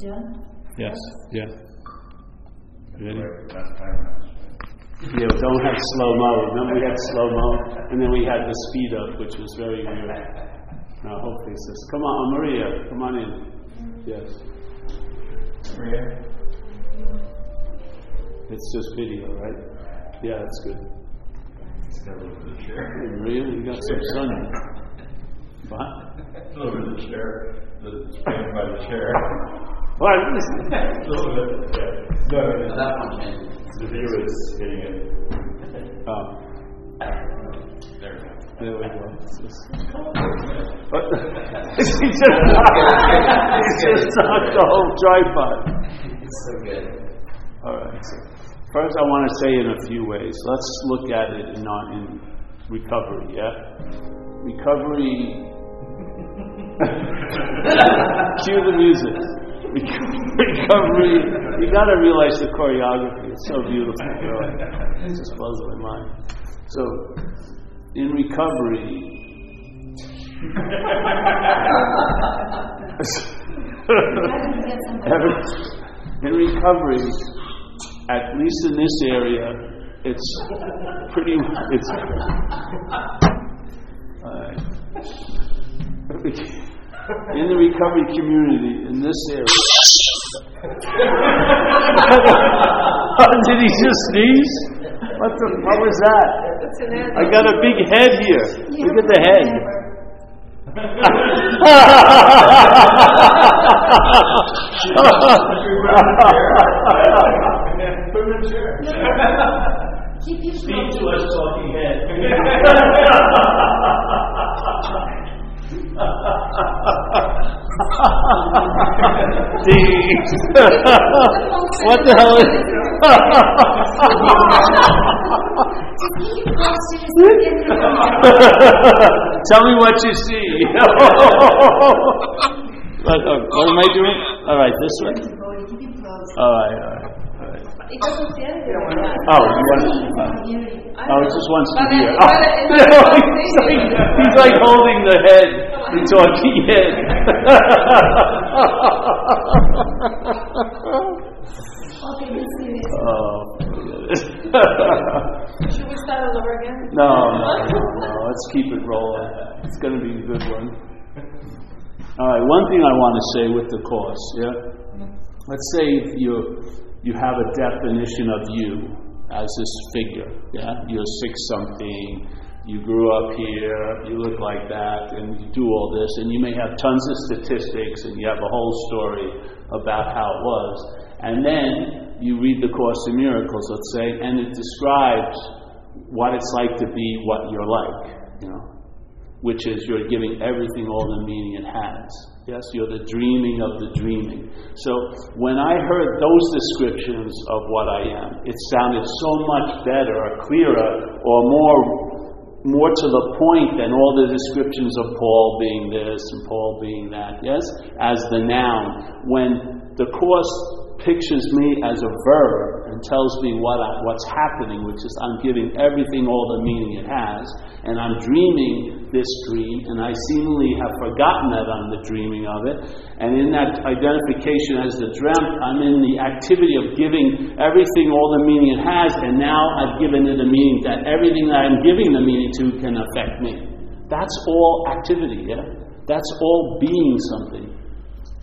John? Yes, yeah. Ready? That's. Yeah, don't have slow mo. Remember we had slow mo, and then we had the speed up, which was very weird. Now hopefully it says, "Come on, Maria, come on in." Yes, Maria? it's just video, right? Yeah, that's good. It's got a little bit of chair. Hey, Maria, you got some sun. What? A little bit of the chair, the framed by the chair. What? A little bit, yeah. No, no, That one changes. the view is hitting it. Oh, There we go. there we go. It's just- What? he just he just knocked the whole tripod. It's so good. All right. First, I want to say in a few ways. Let's look at it in, not in recovery. Yeah, recovery. Cue the music. Recovery. You got to realize the choreography. It's so beautiful. It just blows my mind. So, in recovery. in recovery, at least in this area, it's pretty. It's. in the recovery community, in this area. Did he just sneeze? What the? What was that? I got a big head here. Look at the head. Put him in the chair. Keep your Speak to us, talking head. Jeez. what the hell is? Tell me what you see. what, uh, what am I doing? All right, this way. All right, all right. Oh, you want? Oh, he just wants to hear. Oh, he's, like, he's like holding the head, the talking head. Okay, oh. Should we start all over again? no, no, no. Let's keep it rolling. It's going to be a good one. All right. One thing I want to say with the course, yeah. Let's say you you have a definition of you as this figure, yeah. You're six something. You grew up here. You look like that, and you do all this, and you may have tons of statistics, and you have a whole story about how it was, and then you read the Course in Miracles, let's say, and it describes what it's like to be what you're like, you know, which is you're giving everything all the meaning it has. Yes, you're the dreaming of the dreaming. So when I heard those descriptions of what I am, it sounded so much better or clearer or more more to the point than all the descriptions of Paul being this and Paul being that, yes, as the noun. When the Course pictures me as a verb and tells me what I, what's happening, which is I'm giving everything all the meaning it has, and I'm dreaming this dream, and I seemingly have forgotten that I'm the dreaming of it, and in that identification as the dreamt, I'm in the activity of giving everything all the meaning it has, and now I've given it a meaning that everything that I'm giving the meaning to can affect me. That's all activity, yeah? That's all being something.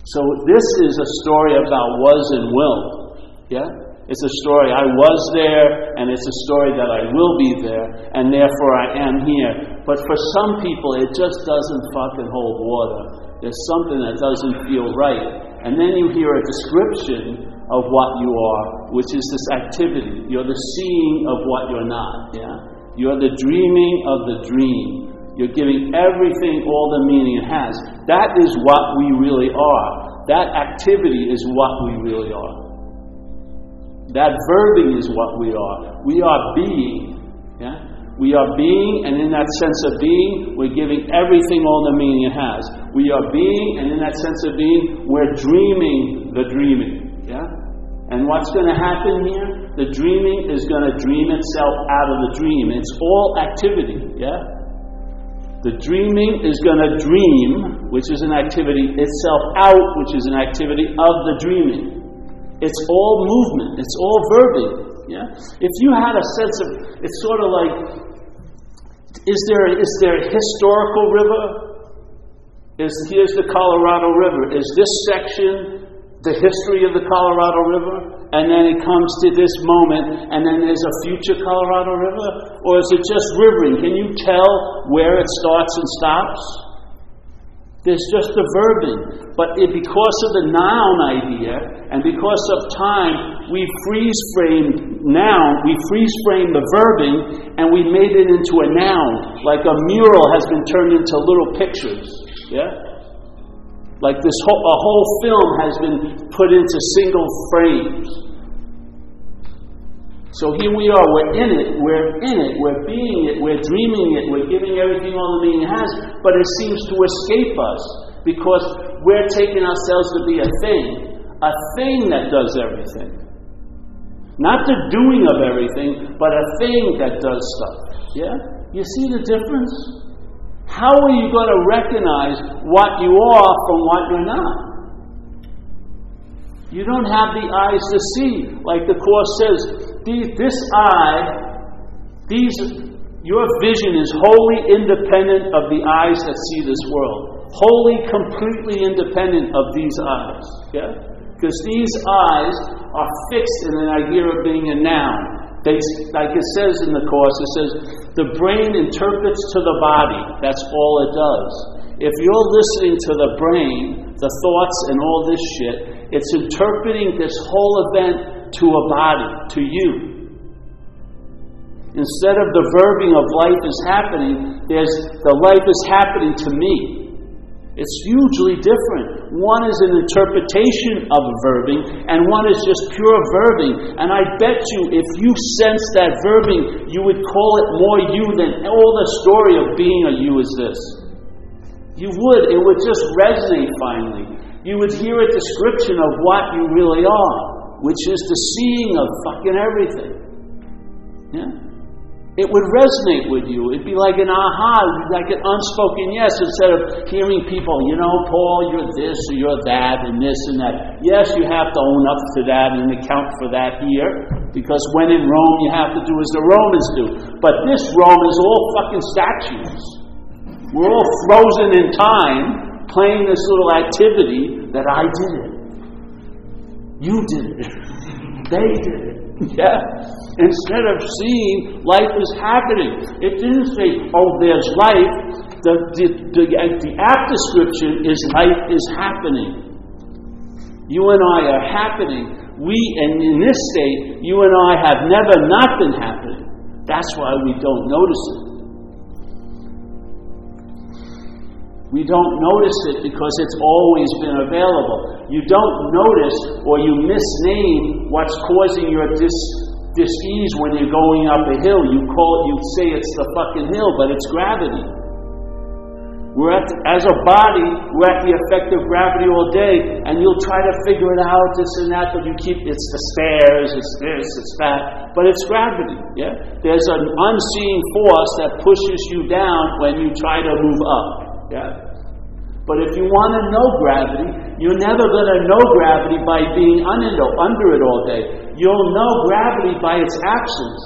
So this is a story about was and will. Yeah? It's a story I was there, and it's a story that I will be there, and therefore I am here. But for some people, it just doesn't fucking hold water. There's something that doesn't feel right. And then you hear a description of what you are, which is this activity. You're the seeing of what you're not. Yeah? You're the dreaming of the dream. You're giving everything all the meaning it has. That is what we really are. That activity is what we really are. That verbing is what we are. We are being. Yeah? We are being, and in that sense of being, we're giving everything all the meaning it has. We are being, and in that sense of being, we're dreaming the dreaming. Yeah? And what's going to happen here? The dreaming is going to dream itself out of the dream. It's all activity. Yeah? The dreaming is going to dream, which is an activity, itself out, which is an activity of the dreaming. It's all movement, it's all verbing. Yeah? If you had a sense of, it's sort of like, is there, is there a historical river? Is, here's the Colorado River. Is this section the history of the Colorado River? And then it comes to this moment, and then there's a future Colorado River? Or is it just rivering? Can you tell where it starts and stops? There's just the verbing. But it, because of the noun idea, and because of time, we freeze frame noun, we freeze frame the verbing, and we made it into a noun. Like a mural has been turned into little pictures. Yeah? Like this whole, a whole film has been put into single frames. So here we are, we're in it, we're in it, we're being it, we're dreaming it, we're giving everything all the meaning has, but it seems to escape us because we're taking ourselves to be a thing, a thing that does everything. Not the doing of everything, but a thing that does stuff. Yeah? You see the difference? How are you going to recognize what you are from what you're not? You don't have the eyes to see. Like the Course says, this eye, these, your vision is wholly independent of the eyes that see this world. Wholly, completely independent of these eyes. Yeah? Because these eyes are fixed in an idea of being a noun. They, like it says in the Course, it says, the brain interprets to the body. That's all it does. If you're listening to the brain, the thoughts, and all this shit, it's interpreting this whole event to a body, to you. Instead of the verbing of life is happening, there's the life is happening to me. It's hugely different. One is an interpretation of verbing, and one is just pure verbing. And I bet you, if you sense that verbing, you would call it more you than all the story of being a you is this. You would. It would just resonate finally. You would hear a description of what you really are, which is the seeing of fucking everything. Yeah? It would resonate with you. It'd be like an aha, like an unspoken yes, instead of hearing people, you know, Paul, you're this or you're that and this and that. Yes, you have to own up to that and account for that here, because when in Rome, you have to do as the Romans do. But this Rome is all fucking statues. We're all frozen in time, playing this little activity that I did it. You did it. they did it. Yeah. Instead of seeing life is happening. It didn't say, oh, there's life. The, the, the, the app description is life is happening. You and I are happening. We, and in this state, you and I have never not been happening. That's why we don't notice it. We don't notice it because it's always been available. You don't notice or you misname what's causing your dis, dis-ease when you're going up a hill. You call it, you say it's the fucking hill, but it's gravity. We're at, as a body, we're at the effect of gravity all day, and you'll try to figure it out, this and that, but you keep, it's the stairs, it's this, it's that, but it's gravity, yeah? There's an unseen force that pushes you down when you try to move up, yeah? But if you want to know gravity, you're never going to know gravity by being under it all day. You'll know gravity by its absence.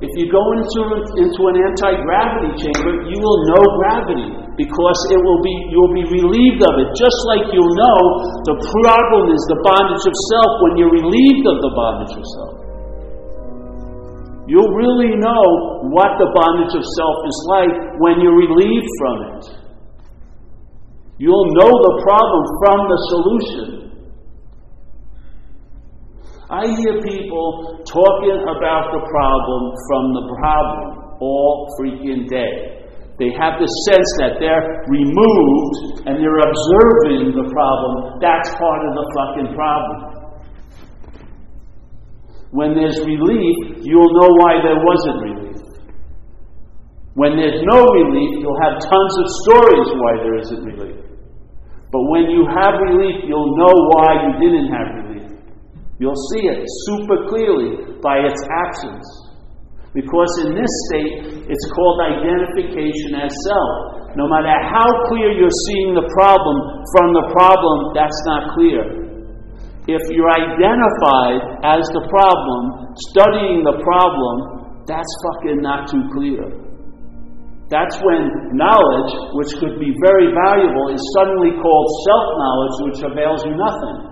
If you go into, into an anti-gravity chamber, you will know gravity because it will be you'll be relieved of it. Just like you'll know the problem is the bondage of self when you're relieved of the bondage of self. You'll really know what the bondage of self is like when you're relieved from it. You'll know the problem from the solution. I hear people talking about the problem from the problem all freaking day. They have the sense that they're removed and they're observing the problem. That's part of the fucking problem. When there's relief, you'll know why there wasn't relief. When there's no relief, you'll have tons of stories why there isn't relief. But when you have relief, you'll know why you didn't have relief. You'll see it super clearly by its absence. Because in this state, it's called identification as self. No matter how clear you're seeing the problem from the problem, that's not clear. If you're identified as the problem, studying the problem, that's fucking not too clear. That's when knowledge, which could be very valuable, is suddenly called self knowledge, which avails you nothing.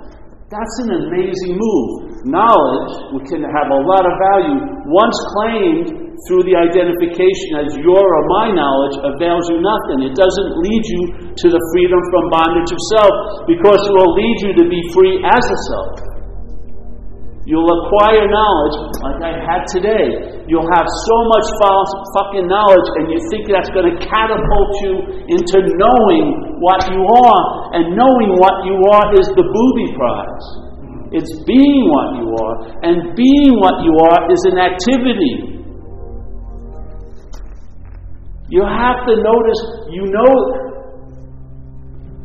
That's an amazing move. Knowledge, which can have a lot of value, once claimed through the identification as your or my knowledge, avails you nothing. It doesn't lead you to the freedom from bondage of self, because it will lead you to be free as a self. You'll acquire knowledge like I had today. You'll have so much false fucking knowledge, and you think that's going to catapult you into knowing what you are. And knowing what you are is the booby prize. It's being what you are, and being what you are is an activity. You have to notice, you know,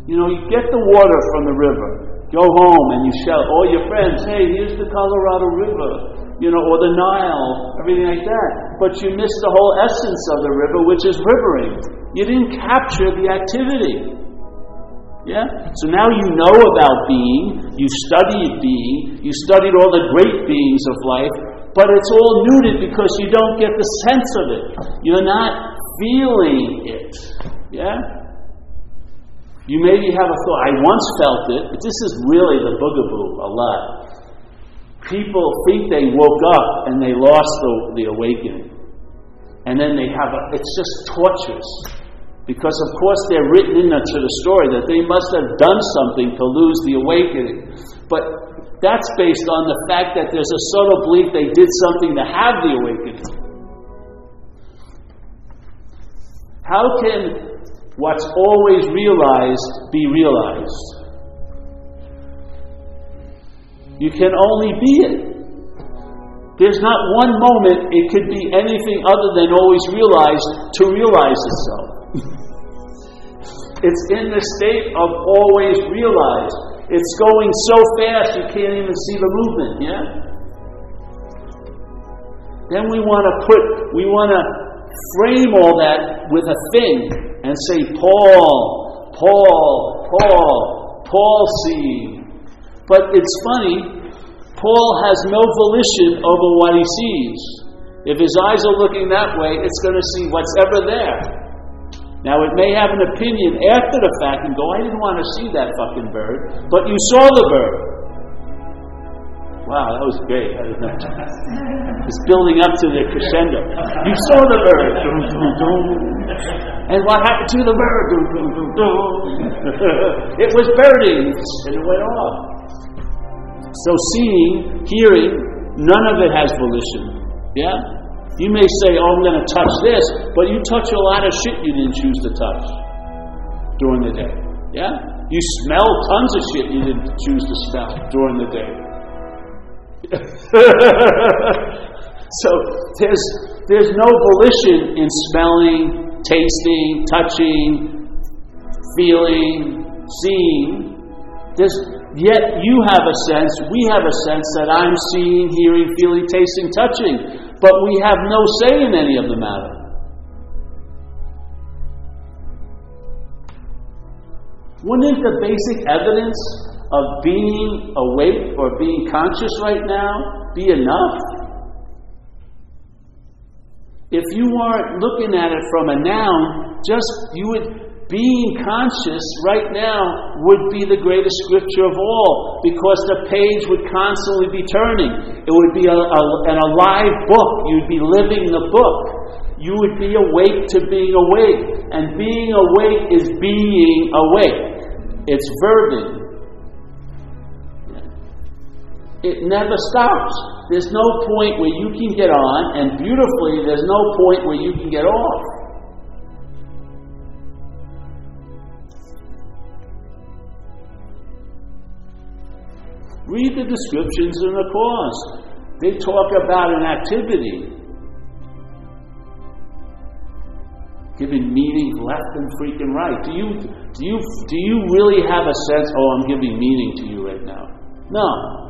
you know, you get the water from the river. Go home and you shout all your friends, hey, here's the Colorado River, you know, or the Nile, everything like that. But you miss the whole essence of the river, which is rivering. You didn't capture the activity. Yeah? So now you know about being, you studied being, you studied all the great beings of life, but it's all neutered because you don't get the sense of it. You're not feeling it. Yeah? You maybe have a thought, I once felt it, but this is really the boogaboo a lot. People think they woke up and they lost the, the awakening. And then they have a, it's just torturous. Because, of course, they're written into the story that they must have done something to lose the awakening. But that's based on the fact that there's a subtle belief they did something to have the awakening. How can what's always realized be realized? You can only be it. There's not one moment it could be anything other than always realized to realize itself. it's in the state of always realized. It's going so fast you can't even see the movement, yeah? Then we want to put, we want to frame all that with a thing and say, Paul, Paul, Paul, Paul seeing. But it's funny, Paul has no volition over what he sees. If his eyes are looking that way, it's going to see what's ever there. Now, it may have an opinion after the fact and go, I didn't want to see that fucking bird, but you saw the bird. Wow, that was great. It's building up to the crescendo. You saw the bird. And what happened to the bird? It was birding, and it went off. So, seeing, hearing, none of it has volition. Yeah? You may say, oh, I'm going to touch this, but you touch a lot of shit you didn't choose to touch during the day. Yeah? You smell tons of shit you didn't choose to smell during the day. so there's, there's no volition in smelling, tasting, touching, feeling, seeing. There's, yet you have a sense, we have a sense that I'm seeing, hearing, feeling, tasting, touching, but we have no say in any of the matter. Wouldn't the basic evidence of being awake or being conscious right now be enough? If you weren't looking at it from a noun, just you would being conscious right now would be the greatest scripture of all because the page would constantly be turning. It would be a, a, an alive book. You'd be living the book. You would be awake to being awake. And being awake is being awake. It's verbing. It never stops. There's no point where you can get on, and beautifully, there's no point where you can get off. Read the descriptions in the Course. They talk about an activity. Giving meaning left and freaking right. Do you do you do you really have a sense, oh I'm giving meaning to you right now? No.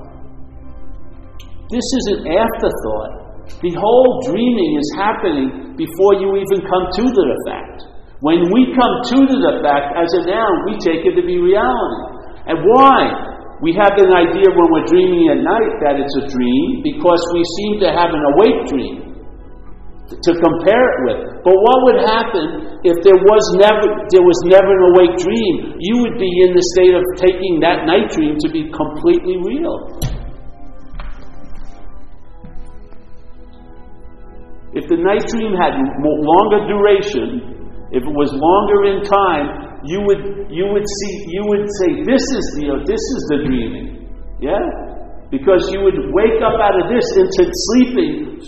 This is an afterthought. The whole dreaming is happening before you even come to the fact. When we come to the fact as a noun, we take it to be reality. And why? We have an idea when we're dreaming at night that it's a dream because we seem to have an awake dream to compare it with. But what would happen if there was never there was never an awake dream? You would be in the state of taking that night dream to be completely real. If the night dream had longer duration, if it was longer in time, you would you would see you would say this is the this is the dreaming. Yeah? Because you would wake up out of this into sleeping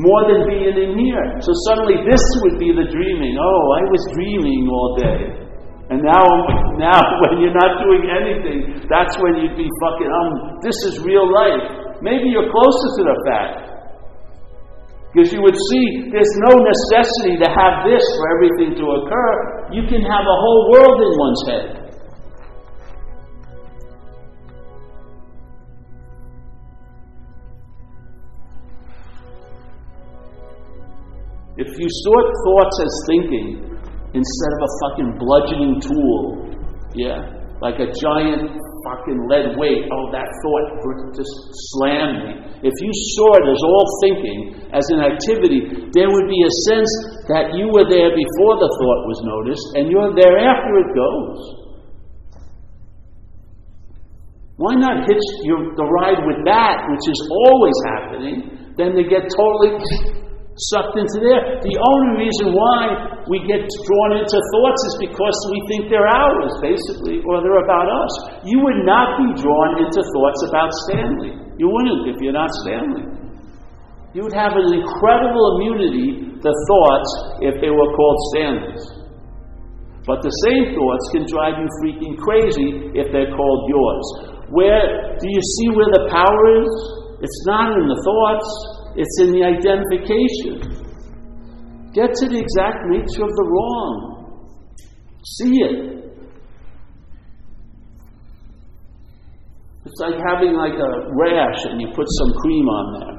more than being in here. So suddenly this would be the dreaming. Oh, I was dreaming all day. And now, now when you're not doing anything, that's when you'd be fucking, um, this is real life. Maybe you're closer to the fact. Because you would see there's no necessity to have this for everything to occur. You can have a whole world in one's head. If you sort thoughts as thinking instead of a fucking bludgeoning tool, yeah, like a giant fucking lead weight. Oh, that thought just slammed me. If you saw it as all thinking, as an activity, there would be a sense that you were there before the thought was noticed, and you're there after it goes. Why not hitch your, the ride with that, which is always happening, than to get totally sucked into there. The only reason why we get drawn into thoughts is because we think they're ours, basically, or they're about us. You would not be drawn into thoughts about Stanley. You wouldn't if you're not Stanley. You would have an incredible immunity to thoughts if they were called Stanleys. But the same thoughts can drive you freaking crazy if they're called yours. Where do you see where the power is? It's not in the thoughts, it's in the identification. Get to the exact nature of the wrong. See it. It's like having like a rash and you put some cream on there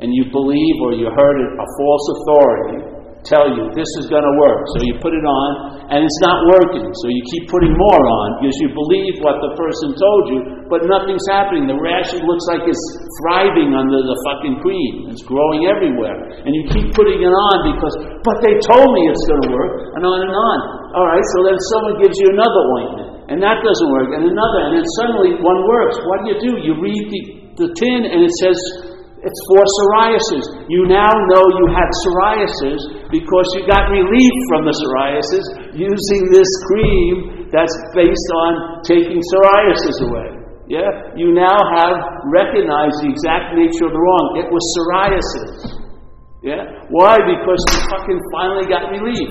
and you believe or you heard it, a false authority tell you this is going to work. So you put it on and it's not working. So you keep putting more on because you believe what the person told you, but nothing's happening. The rash looks like it's thriving under the fucking cream. It's growing everywhere. And you keep putting it on because, but they told me it's going to work, and on and on. All right, so then someone gives you another ointment, and that doesn't work, and another, and then suddenly one works. What do you do? You read the, the tin, and it says it's for psoriasis. You now know you had psoriasis because you got relief from the psoriasis using this cream that's based on taking psoriasis away. Yeah? You now have recognized the exact nature of the wrong. It was psoriasis. Yeah? Why? Because you fucking finally got relief.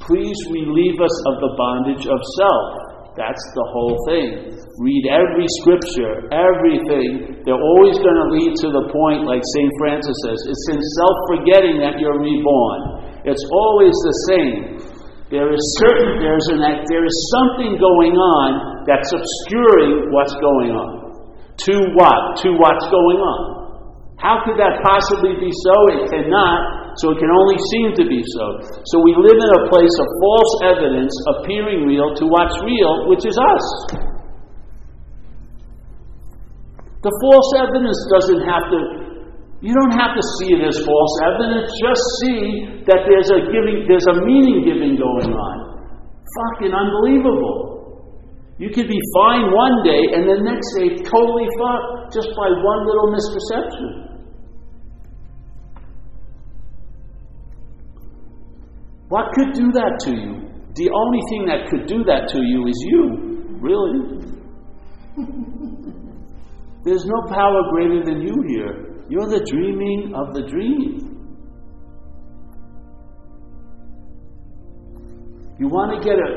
Please relieve us of the bondage of self. That's the whole thing. Read every scripture, everything. They're always going to lead to the point, like St. Francis says, it's in self forgetting that you're reborn. It's always the same. There is certain, there's an, there is something going on that's obscuring what's going on. To what? To what's going on. How could that possibly be so? It cannot so it can only seem to be so. So we live in a place of false evidence appearing real to what's real, which is us. The false evidence doesn't have to, you don't have to see it as false evidence, just see that there's a giving, there's a meaning giving going on. Fucking unbelievable. You could be fine one day and the next day totally fucked just by one little misperception. What could do that to you? The only thing that could do that to you is you, really. There's no power greater than you here. You're the dreaming of the dream. You want to get a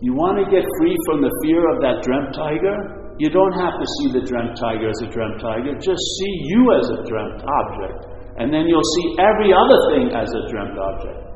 you want to get free from the fear of that dreamt tiger? You don't have to see the dreamt tiger as a dreamt tiger. Just see you as a dreamt object. And then you'll see every other thing as a dreamt object.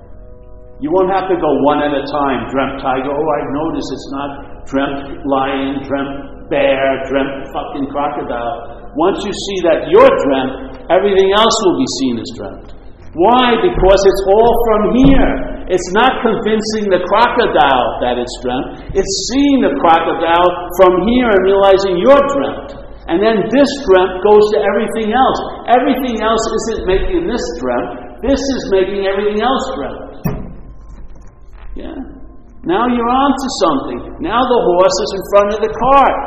You won't have to go one at a time. Dreamt tiger. Oh, I notice it's not dreamt lion, dreamt bear, dreamt fucking crocodile. Once you see that you're dreamt, everything else will be seen as dreamt. Why? Because it's all from here. It's not convincing the crocodile that it's dreamt. It's seeing the crocodile from here and realizing you're dreamt. And then this dreamt goes to everything else. Everything else isn't making this dreamt. This is making everything else dreamt. Yeah. Now you're on to something. Now the horse is in front of the cart.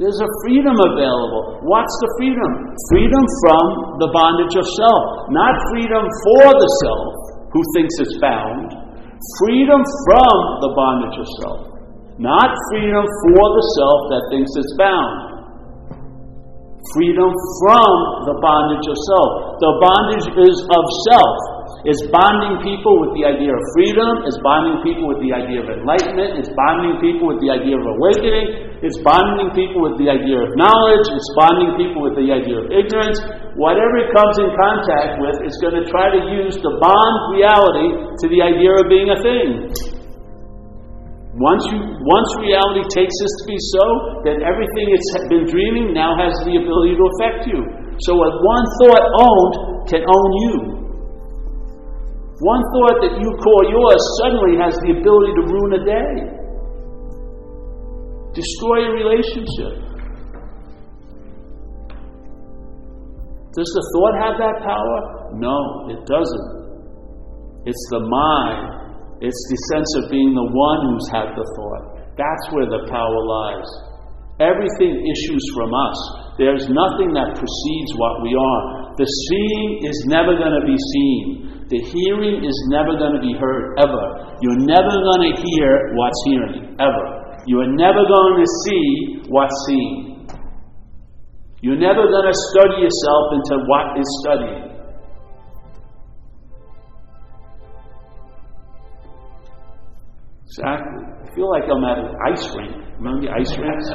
There's a freedom available. What's the freedom? Freedom from the bondage of self. Not freedom for the self, who thinks it's bound. Freedom from the bondage of self. Not freedom for the self that thinks it's bound. Freedom from the bondage of self. The bondage is of self. It's bonding people with the idea of freedom. It's bonding people with the idea of enlightenment. It's bonding people with the idea of awakening. It's bonding people with the idea of knowledge. It's bonding people with the idea of ignorance. Whatever it comes in contact with, it's going to try to use the bond reality to the idea of being a thing. Once, you, once reality takes this to be so, then everything it's been dreaming now has the ability to affect you. So what one thought owned can own you. One thought that you call yours suddenly has the ability to ruin a day, destroy a relationship. Does the thought have that power? No, it doesn't. It's the mind, it's the sense of being the one who's had the thought. That's where the power lies. Everything issues from us. There's nothing that precedes what we are. The seeing is never going to be seen. The hearing is never going to be heard, ever. You're never going to hear what's hearing, ever. You are never going to see what's seen. You're never going to study yourself into what is studying. Exactly. I feel like I'm at an ice rink. Remember the ice rinks?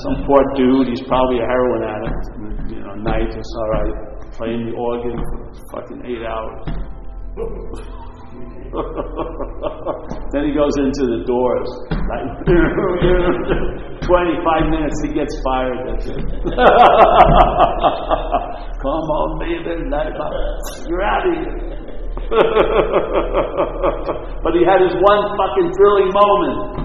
Some poor dude, he's probably a heroin addict. You know, night, it's all right. Playing the organ for fucking eight hours. then he goes into the doors. Like 25 minutes, he gets fired. That's it. Come on, baby. You're out of here. but he had his one fucking thrilling moment.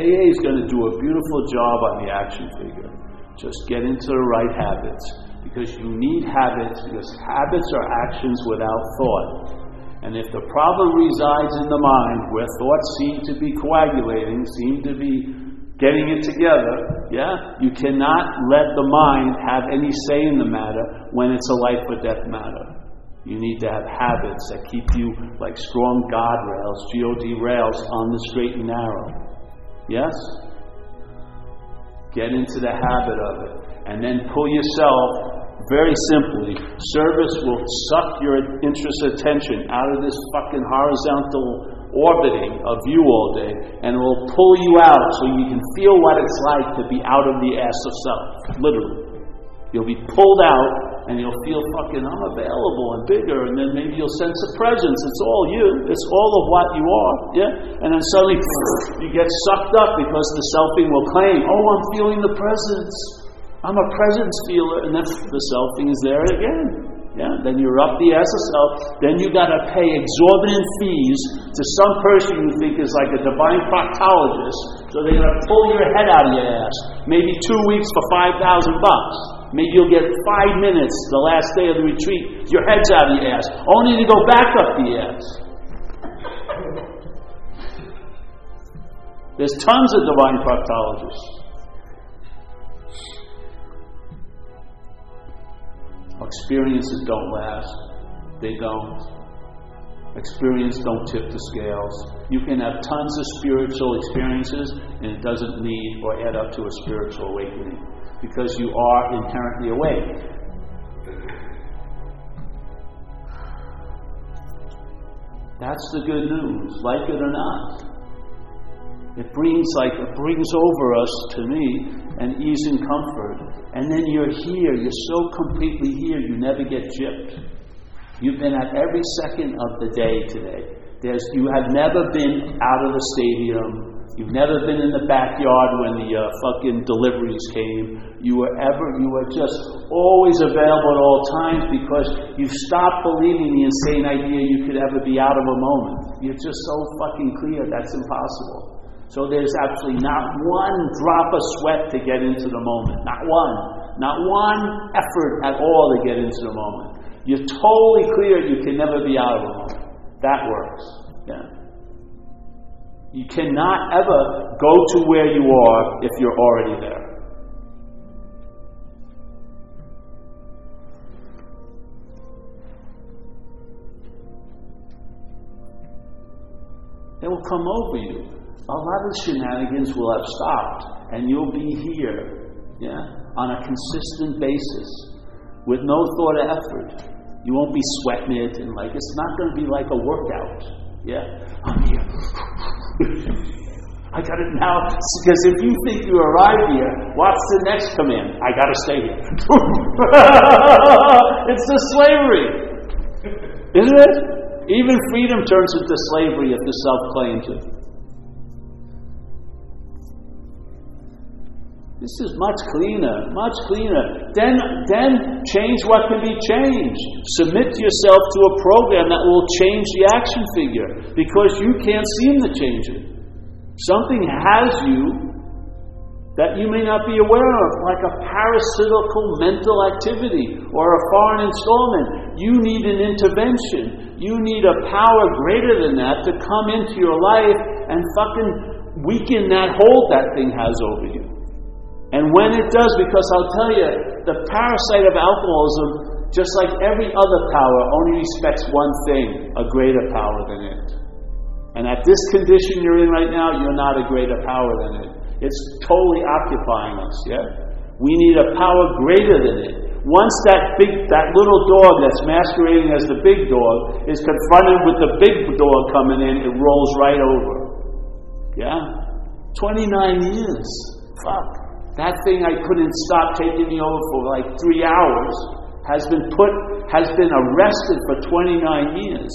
AA is going to do a beautiful job on the action figure. Just get into the right habits. Because you need habits, because habits are actions without thought. And if the problem resides in the mind, where thoughts seem to be coagulating, seem to be getting it together, yeah, you cannot let the mind have any say in the matter when it's a life or death matter. You need to have habits that keep you like strong guardrails, God rails on the straight and narrow. Yes? Get into the habit of it. And then pull yourself, very simply, service will suck your interest attention out of this fucking horizontal orbiting of you all day, and it will pull you out so you can feel what it's like to be out of the ass of self. Literally. You'll be pulled out and you'll feel fucking, I'm available and bigger, and then maybe you'll sense a presence. It's all you, it's all of what you are, yeah? And then suddenly you get sucked up because the selfing will claim, oh, I'm feeling the presence. I'm a presence feeler, and then the selfing is there again. Yeah, then you're up the ass of. Then you got to pay exorbitant fees to some person you think is like a divine proctologist. So they're going to pull your head out of your ass. Maybe two weeks for five thousand bucks. Maybe you'll get five minutes the last day of the retreat. Your head's out of the ass, only to go back up the ass. There's tons of divine proctologists. Experiences don't last. They don't. Experience don't tip the scales. You can have tons of spiritual experiences and it doesn't lead or add up to a spiritual awakening because you are inherently awake. That's the good news, like it or not. It brings like it brings over us to me an ease and comfort. And then you're here, you're so completely here, you never get gypped. You've been at every second of the day today. There's, you have never been out of the stadium. You've never been in the backyard when the uh, fucking deliveries came. You were ever, you were just always available at all times because you've stopped believing the insane idea you could ever be out of a moment. You're just so fucking clear that's impossible. So there's absolutely not one drop of sweat to get into the moment. Not one. Not one effort at all to get into the moment. You're totally clear you can never be out of a moment. That works. Yeah. You cannot ever go to where you are if you're already there. It will come over you. A lot of shenanigans will have stopped, and you'll be here, yeah, on a consistent basis with no thought or effort. You won't be sweating it and like it's not going to be like a workout. Yeah, I'm here. I got it now because if you think you arrive here, what's the next command? I got to stay here. it's the slavery, isn't it? Even freedom turns into slavery if the self claims it. This is much cleaner, much cleaner. Then, then change what can be changed. Submit yourself to a program that will change the action figure because you can't seem to change it. Something has you that you may not be aware of, like a parasitical mental activity or a foreign installment. You need an intervention. You need a power greater than that to come into your life and fucking weaken that hold that thing has over you. And when it does, because I'll tell you, the parasite of alcoholism, just like every other power, only respects one thing a greater power than it. And at this condition you're in right now, you're not a greater power than it. It's totally occupying us, yeah? We need a power greater than it. Once that big, that little dog that's masquerading as the big dog is confronted with the big dog coming in, it rolls right over. Yeah? 29 years. Fuck. That thing I couldn't stop taking me over for like three hours has been put, has been arrested for 29 years.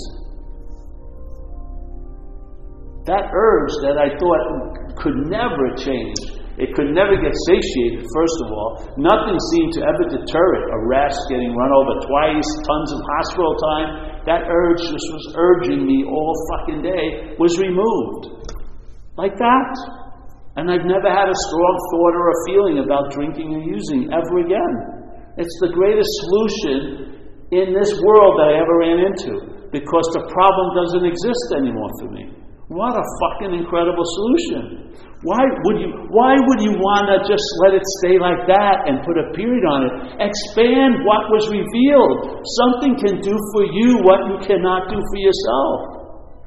That urge that I thought could never change, it could never get satiated, first of all. Nothing seemed to ever deter it. Arrest, getting run over twice, tons of hospital time. That urge just was urging me all fucking day, was removed. Like that. And I've never had a strong thought or a feeling about drinking or using ever again. It's the greatest solution in this world that I ever ran into because the problem doesn't exist anymore for me. What a fucking incredible solution. Why would you why would you want to just let it stay like that and put a period on it? Expand what was revealed. Something can do for you what you cannot do for yourself.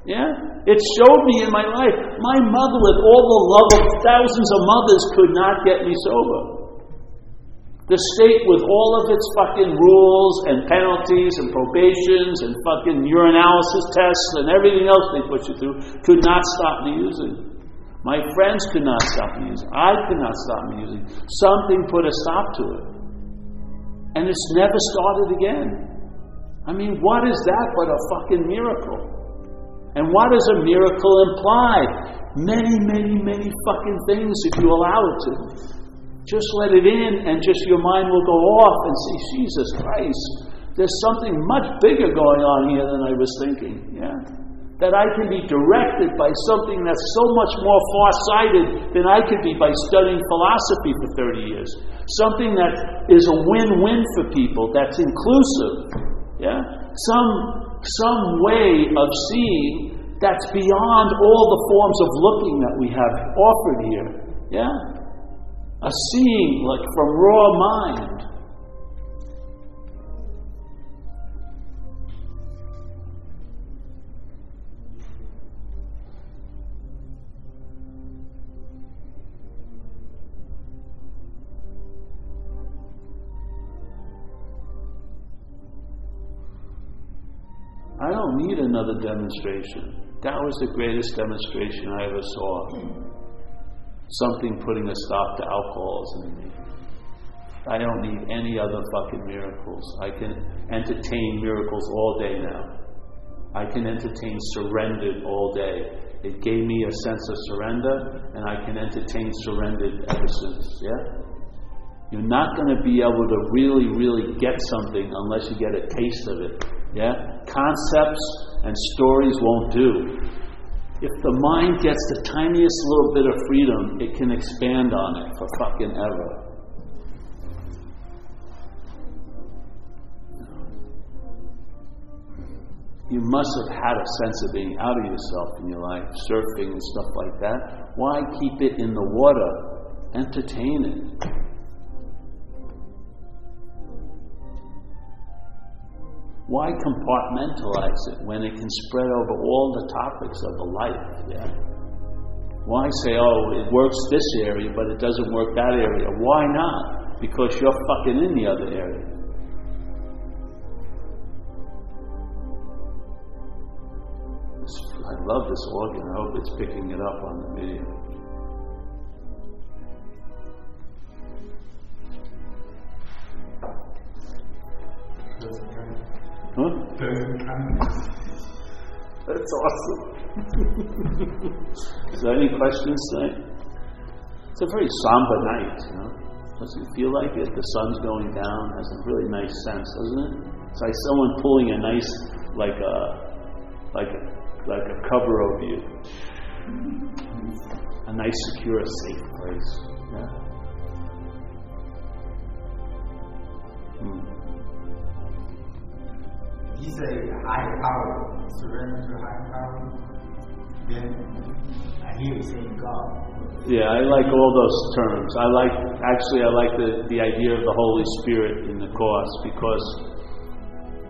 Yeah? It showed me in my life. My mother, with all the love of thousands of mothers, could not get me sober. The state, with all of its fucking rules and penalties and probations and fucking urinalysis tests and everything else they put you through, could not stop me using. My friends could not stop me using. I could not stop me using. Something put a stop to it. And it's never started again. I mean, what is that but a fucking miracle? And what does a miracle imply? Many, many, many fucking things if you allow it to. Just let it in and just your mind will go off and say, Jesus Christ, there's something much bigger going on here than I was thinking. Yeah? That I can be directed by something that's so much more far sighted than I could be by studying philosophy for 30 years. Something that is a win win for people, that's inclusive. Yeah? Some some way of seeing that's beyond all the forms of looking that we have offered here. Yeah? A seeing like from raw mind. Another demonstration. That was the greatest demonstration I ever saw. something putting a stop to alcoholism in me. I don't need any other fucking miracles. I can entertain miracles all day now. I can entertain surrendered all day. It gave me a sense of surrender, and I can entertain surrendered ever since. Yeah? You're not going to be able to really, really get something unless you get a taste of it. Yeah? Concepts and stories won't do. If the mind gets the tiniest little bit of freedom, it can expand on it for fucking ever. You must have had a sense of being out of yourself in your life, surfing and stuff like that. Why keep it in the water? Entertain it. Why compartmentalize it when it can spread over all the topics of a life? Yeah. Why say, oh, it works this area, but it doesn't work that area? Why not? Because you're fucking in the other area. I love this organ. I hope it's picking it up on the video. Huh? That's awesome. Is there any questions tonight? It's a very somber night, you know. Doesn't it feel like it? The sun's going down has a really nice sense, doesn't it? It's like someone pulling a nice, like a, like a, like a cover over you. A nice, secure, safe place. Yeah. Hmm. You say higher power, surrender to higher power, then I hear you saying God. Yeah, I like all those terms. I like actually I like the, the idea of the Holy Spirit in the Course because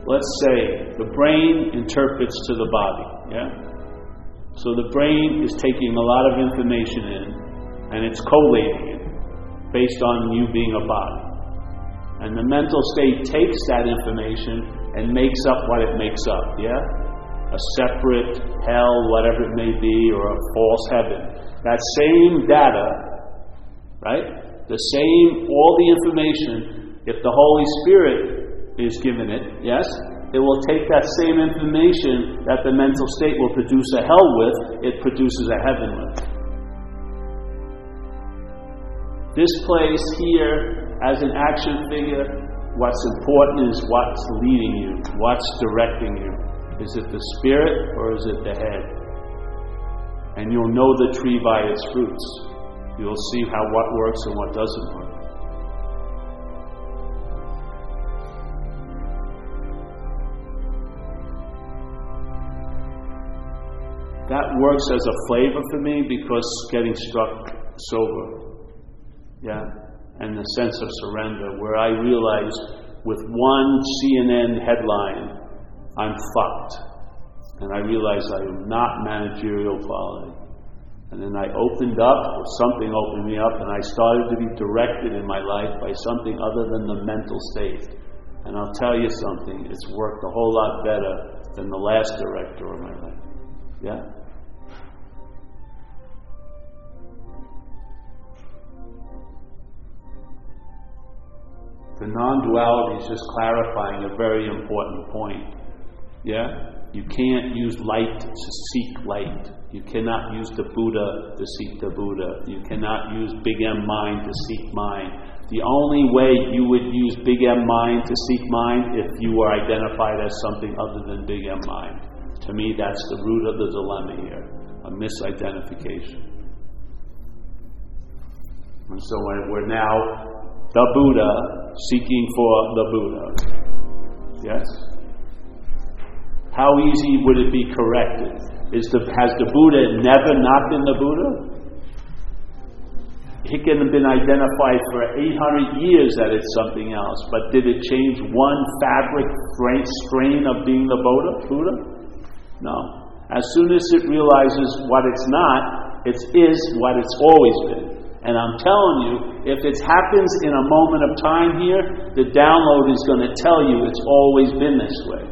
let's say the brain interprets to the body, yeah? So the brain is taking a lot of information in and it's collating it based on you being a body. And the mental state takes that information and makes up what it makes up, yeah? A separate hell, whatever it may be, or a false heaven. That same data, right? The same, all the information, if the Holy Spirit is given it, yes? It will take that same information that the mental state will produce a hell with, it produces a heaven with. This place here, as an action figure, what's important is what's leading you, what's directing you. Is it the spirit or is it the head? And you'll know the tree by its fruits. You'll see how what works and what doesn't work. That works as a flavor for me because getting struck sober. Yeah. And the sense of surrender, where I realized with one CNN headline, I'm fucked. And I realize I am not managerial quality. And then I opened up, or something opened me up, and I started to be directed in my life by something other than the mental state. And I'll tell you something, it's worked a whole lot better than the last director of my life. Yeah? The non duality is just clarifying a very important point. Yeah? You can't use light to seek light. You cannot use the Buddha to seek the Buddha. You cannot use Big M mind to seek mind. The only way you would use Big M mind to seek mind if you were identified as something other than Big M mind. To me, that's the root of the dilemma here a misidentification. And so we're now the Buddha seeking for the Buddha. Yes? How easy would it be corrected? Is the, has the Buddha never not been the Buddha? He can have been identified for 800 years that it's something else, but did it change one fabric strain of being the Buddha? Buddha? No. As soon as it realizes what it's not, it is what it's always been. And I'm telling you, if it happens in a moment of time here, the download is going to tell you it's always been this way.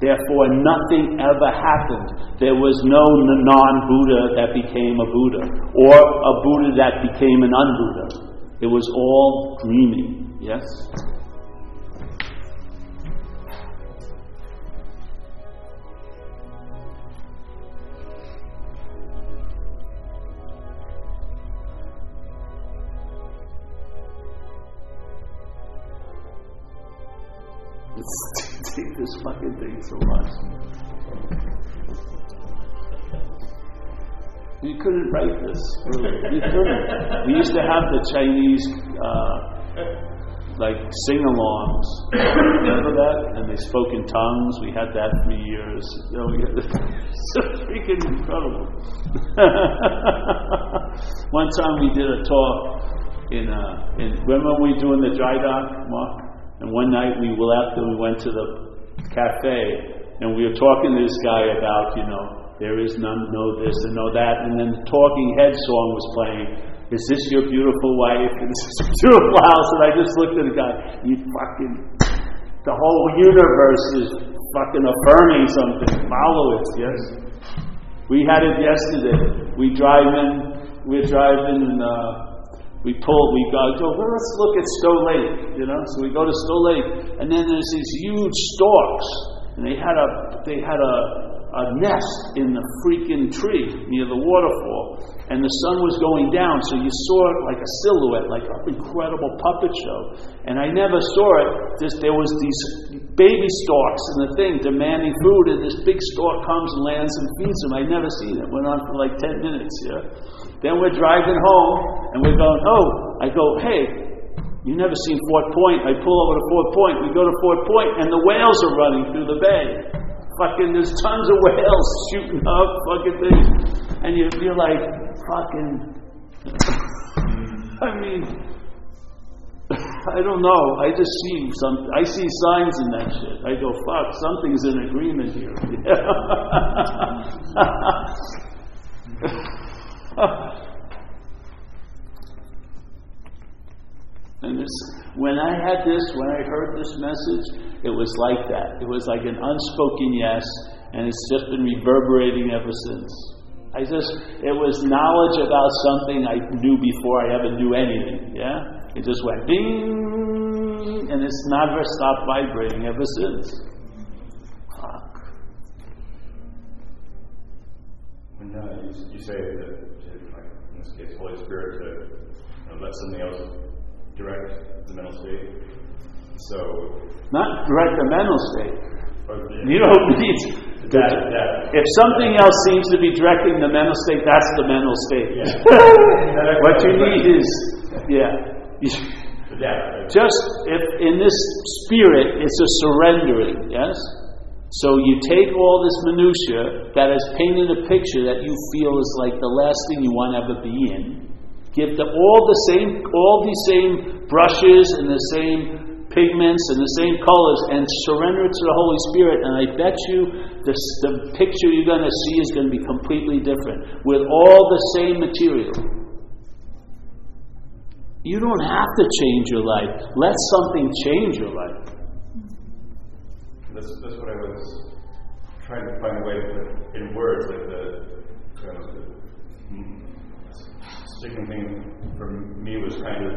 Therefore, nothing ever happened. There was no non Buddha that became a Buddha, or a Buddha that became an un Buddha. It was all dreaming. Yes? Take this fucking thing so much. You couldn't write this. Really. You couldn't. We used to have the Chinese, uh, like sing-alongs. Remember that? And they spoke in tongues. We had that for years. You know, we had it's freaking incredible. One time we did a talk in, uh, in when we were doing the dry dock, Mark? And one night we left and we went to the cafe and we were talking to this guy about, you know, there is none, no this and no that. And then the Talking Head song was playing. Is this your beautiful wife? And this is your beautiful house. And I just looked at the guy. You fucking, the whole universe is fucking affirming something. Follow it, yes? We had it yesterday. We drive in, we're driving uh, we pull, we go, go well, let's look at Stow Lake, you know. So we go to Stow Lake, and then there's these huge storks, and they had a they had a, a nest in the freaking tree near the waterfall, and the sun was going down, so you saw it like a silhouette, like an incredible puppet show. And I never saw it. Just there was these baby storks in the thing demanding food, and this big stork comes and lands and feeds them. I never seen it. Went on for like ten minutes, yeah. Then we're driving home and we're going, oh, I go, hey, you never seen Fort Point. I pull over to Fort Point. We go to Fort Point and the whales are running through the bay. Fucking, there's tons of whales shooting up fucking things. And you, you're like, fucking, I mean, I don't know. I just see some. I see signs in that shit. I go, fuck, something's in agreement here. And this, when I had this, when I heard this message, it was like that. It was like an unspoken yes, and it's just been reverberating ever since. I just, it was knowledge about something I knew before I ever knew anything. Yeah? It just went ding, and it's never stopped vibrating ever since. Fuck. Uh, you, you say that, like, in this case, Holy Spirit, to you know, let something else direct the mental state. So, Not direct the mental state. the- You don't need. that, that, If something else seems to be directing the mental state, that's the mental state. Yeah. what you need is, yeah. that, Just if in this spirit, it's a surrendering, yes? So you take all this minutia that has painted a picture that you feel is like the last thing you want to ever be in. Give the, all the same, all the same brushes and the same pigments and the same colors, and surrender it to the Holy Spirit. And I bet you the, the picture you're going to see is going to be completely different with all the same material. You don't have to change your life. Let something change your life. That's, that's what I was trying to find a way to put in words, like the, the sticking thing for me was kind of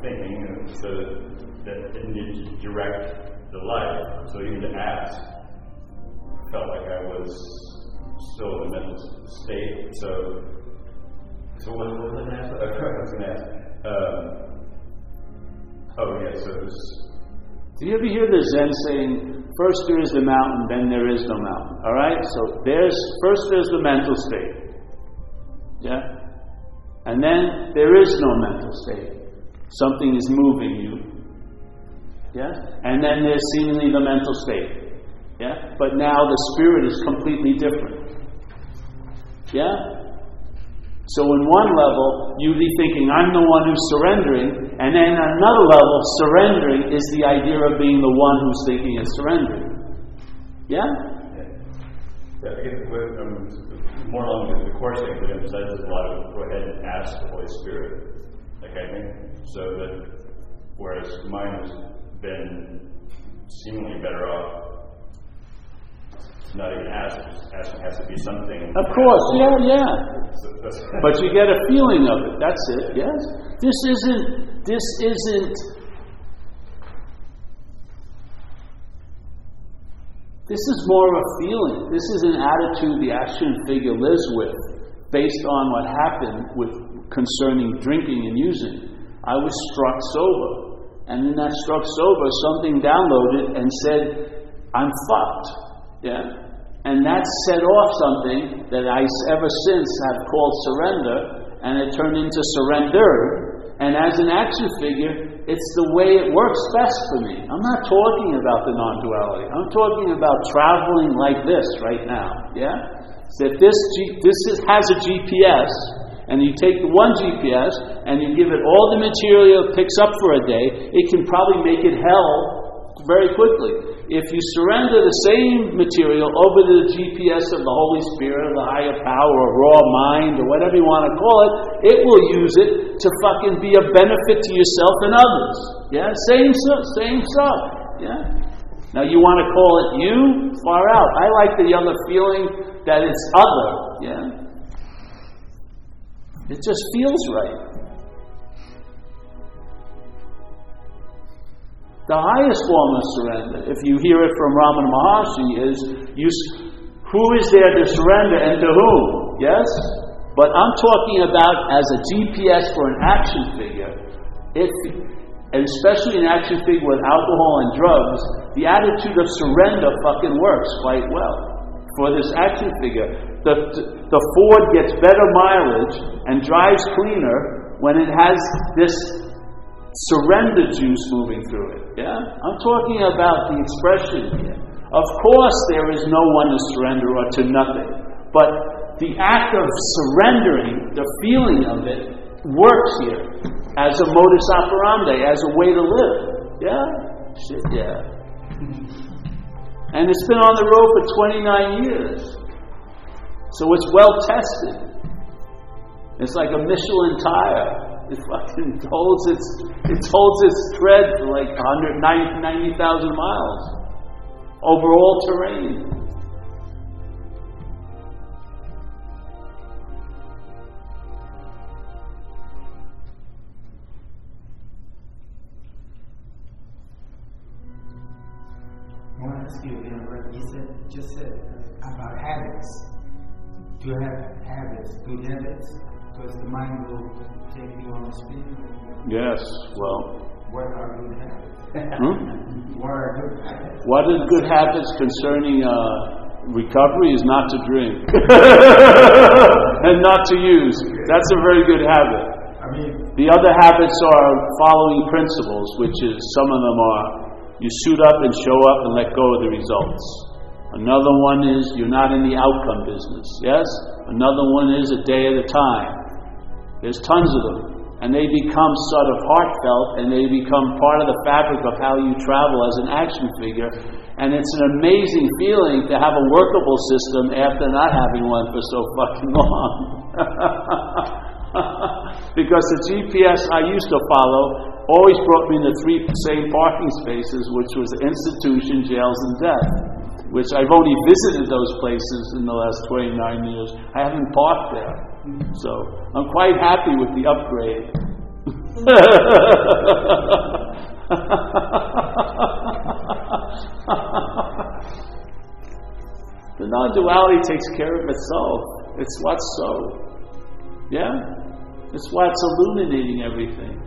thinking so that it needed to direct the life. So even to ask felt like I was still in a mental state. So, so what was I going to ask? Um, oh yeah, so it was. Do you ever hear the Zen saying, first there is the mountain, then there is no mountain? All right? So there's first there's the mental state. Yeah? And then there is no mental state. Something is moving you. Yeah? And then there's seemingly the mental state. Yeah? But now the spirit is completely different. Yeah? So, in one level, you'd be thinking, I'm the one who's surrendering. And then another level, surrendering is the idea of being the one who's thinking and surrendering. Yeah? Yeah, more along the, the course thing that emphasizes a lot of go ahead and ask the Holy Spirit, like I think, so that whereas mine has been seemingly better off not even ask. Asking has to be something. Of course, yeah, yeah. But you get a feeling of it. That's it. Yes. This isn't. This isn't. This is more of a feeling. This is an attitude the action figure lives with, based on what happened with concerning drinking and using. I was struck sober, and in that struck sober, something downloaded and said, "I'm fucked." Yeah. And that set off something that I ever since have called surrender, and it turned into surrender. And as an action figure, it's the way it works best for me. I'm not talking about the non duality. I'm talking about traveling like this right now. Yeah? That this, G, this is, has a GPS, and you take the one GPS and you give it all the material it picks up for a day, it can probably make it hell very quickly. If you surrender the same material over to the GPS of the Holy Spirit, or the higher power, or raw mind, or whatever you want to call it, it will use it to fucking be a benefit to yourself and others. Yeah, same stuff, same stuff. Yeah. Now you want to call it you? Far out. I like the other feeling that it's other. Yeah. It just feels right. The highest form of surrender, if you hear it from Ramana Maharshi, is you, who is there to surrender and to whom? Yes? But I'm talking about as a GPS for an action figure, and especially an action figure with alcohol and drugs, the attitude of surrender fucking works quite well for this action figure. The, the Ford gets better mileage and drives cleaner when it has this surrender juice moving through it. Yeah? I'm talking about the expression here. Of course, there is no one to surrender or to nothing. But the act of surrendering, the feeling of it, works here as a modus operandi, as a way to live. Yeah? Shit, yeah. And it's been on the road for 29 years. So it's well tested. It's like a Michelin tire. It fucking holds its it holds its tread for like 190 90,000 miles over all terrain. Want to ask you you said, just said uh, about habits. To have habits, good habits, because the mind will take you on a spin. Yes, well. What are good habits? Hmm? What are good habits? What is good habits concerning uh, recovery is not to drink and not to use. That's a very good habit. I mean, The other habits are following principles, which is some of them are you suit up and show up and let go of the results. Another one is you're not in the outcome business. Yes? Another one is a day at a time. There's tons of them. And they become sort of heartfelt and they become part of the fabric of how you travel as an action figure. And it's an amazing feeling to have a workable system after not having one for so fucking long. because the GPS I used to follow always brought me the three same parking spaces, which was institution, jails, and death. Which I've only visited those places in the last 29 years. I haven't parked there. So I'm quite happy with the upgrade. the non duality takes care of itself. It's what's so. Yeah? It's what's illuminating everything.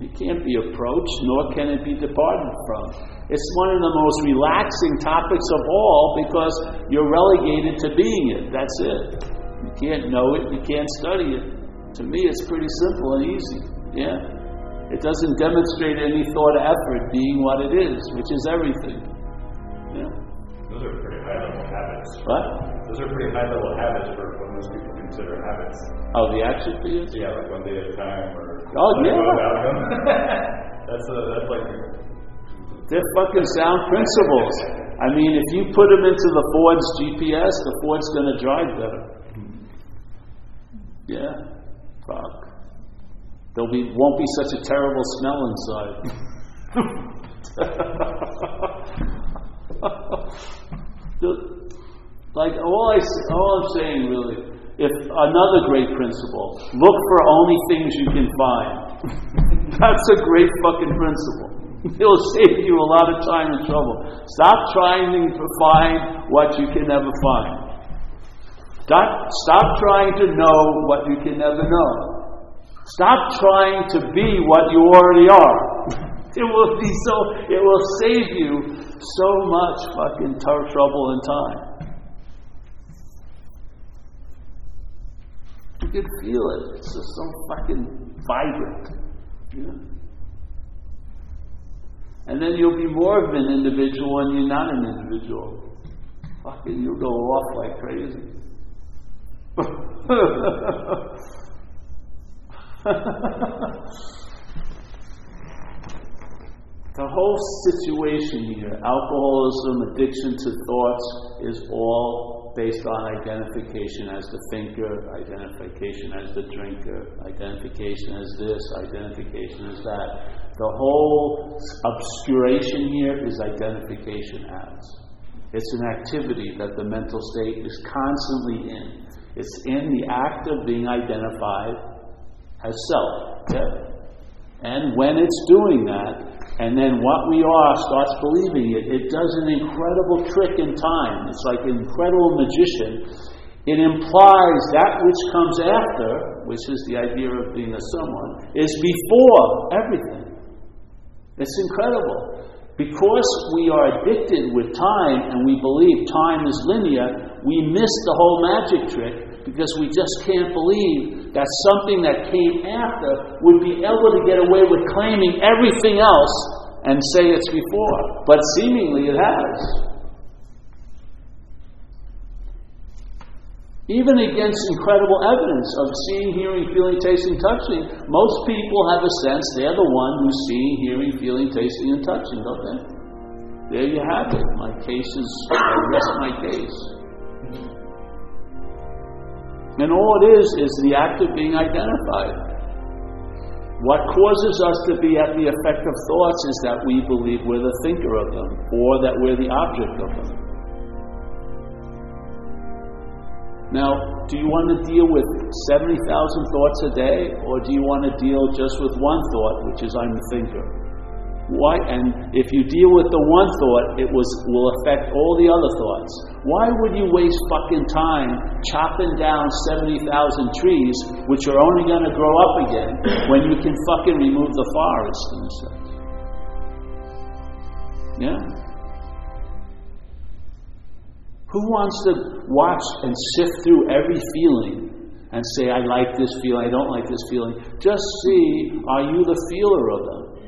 It can't be approached, nor can it be departed from. It's one of the most relaxing topics of all because you're relegated to being it. That's it. You can't know it, you can't study it. To me, it's pretty simple and easy. Yeah? It doesn't demonstrate any thought or effort being what it is, which is everything. Yeah? Those are pretty high level habits. What? Those are pretty high level habits for what most people consider habits. Oh, the action figures? Yeah, like one day at a time or. Oh, yeah. that's a, that's like. They're fucking sound principles. I mean, if you put them into the Ford's GPS, the Ford's going to drive better. Yeah, fuck. There'll be won't be such a terrible smell inside. Like all I all I'm saying really, if another great principle, look for only things you can find. That's a great fucking principle. It'll save you a lot of time and trouble. Stop trying to find what you can never find. Stop, stop trying to know what you can never know. Stop trying to be what you already are. It will be so. It will save you so much fucking trouble and time. You can feel it. It's just so fucking vibrant. You know? And then you'll be more of an individual when you're not an individual. Fucking, you'll go off like crazy. the whole situation here, alcoholism, addiction to thoughts, is all based on identification as the thinker, identification as the drinker, identification as this, identification as that. The whole obscuration here is identification as. It's an activity that the mental state is constantly in. It's in the act of being identified as self. And when it's doing that, and then what we are starts believing it, it does an incredible trick in time. It's like an incredible magician. It implies that which comes after, which is the idea of being a someone, is before everything. It's incredible. Because we are addicted with time and we believe time is linear, we miss the whole magic trick because we just can't believe that something that came after would be able to get away with claiming everything else and say it's before. But seemingly it has. Even against incredible evidence of seeing, hearing, feeling, tasting, touching, most people have a sense they're the one who's seeing, hearing, feeling, tasting, and touching, don't they? There you have it. My case is, I rest my case. And all it is is the act of being identified. What causes us to be at the effect of thoughts is that we believe we're the thinker of them or that we're the object of them. Now, do you want to deal with 70,000 thoughts a day or do you want to deal just with one thought, which is I'm the thinker? Why? And if you deal with the one thought, it was, will affect all the other thoughts. Why would you waste fucking time chopping down 70,000 trees, which are only going to grow up again, when you can fucking remove the forest and instead? Yeah? Who wants to watch and sift through every feeling and say, I like this feeling, I don't like this feeling? Just see, are you the feeler of them?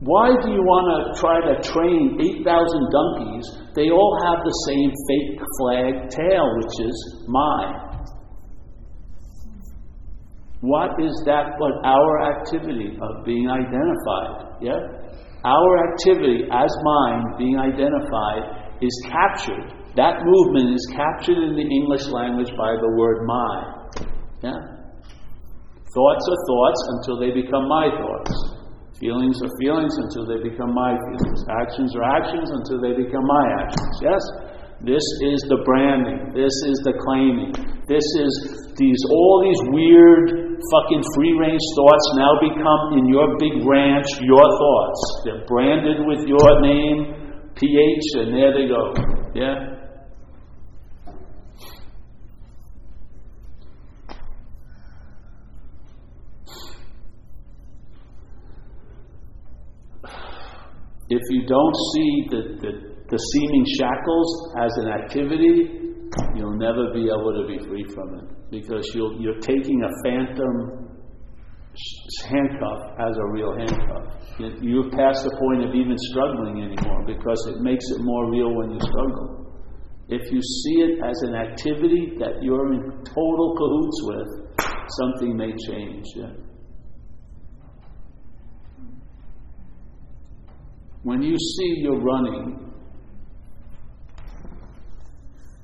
Why do you want to try to train 8,000 donkeys? They all have the same fake flag tail, which is mine. What is that but our activity of being identified? Yeah? Our activity as mind being identified is captured. That movement is captured in the English language by the word my. Yeah? Thoughts are thoughts until they become my thoughts. Feelings are feelings until they become my feelings. Actions are actions until they become my actions. Yes? This is the branding. This is the claiming. This is these all these weird fucking free range thoughts now become in your big ranch your thoughts. They're branded with your name, PH, and there they go. Yeah? If you don't see the, the, the, seeming shackles as an activity, you'll never be able to be free from it because you are taking a phantom handcuff as a real handcuff. You've passed the point of even struggling anymore because it makes it more real when you struggle. If you see it as an activity that you're in total cahoots with, something may change. Yeah? When you see you're running,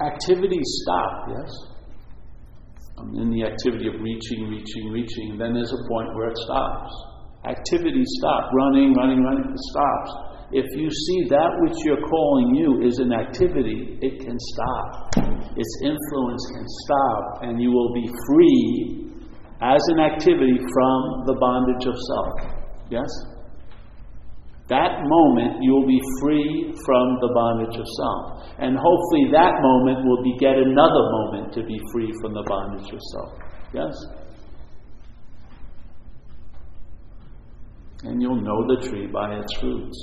activities stop, yes? I'm in the activity of reaching, reaching, reaching, and then there's a point where it stops. Activities stop. Running, running, running, it stops. if you see that which you're calling you is an activity, it can stop. Its influence can stop, and you will be free as an activity from the bondage of self. Yes? That moment you will be free from the bondage of self. And hopefully that moment will beget another moment to be free from the bondage of self. Yes? And you'll know the tree by its fruits.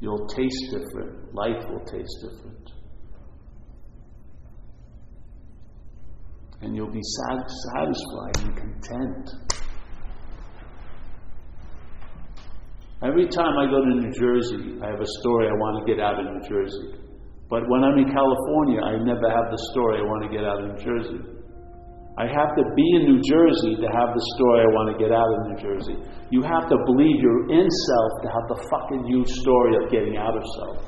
You'll taste different. Life will taste different. And you'll be satisfied and content. Every time I go to New Jersey, I have a story I want to get out of New Jersey. But when I'm in California, I never have the story I want to get out of New Jersey. I have to be in New Jersey to have the story I want to get out of New Jersey. You have to believe you're in self to have the fucking huge story of getting out of self.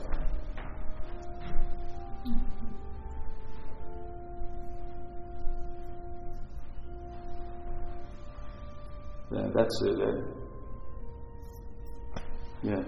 Yeah, that's it. Yeah.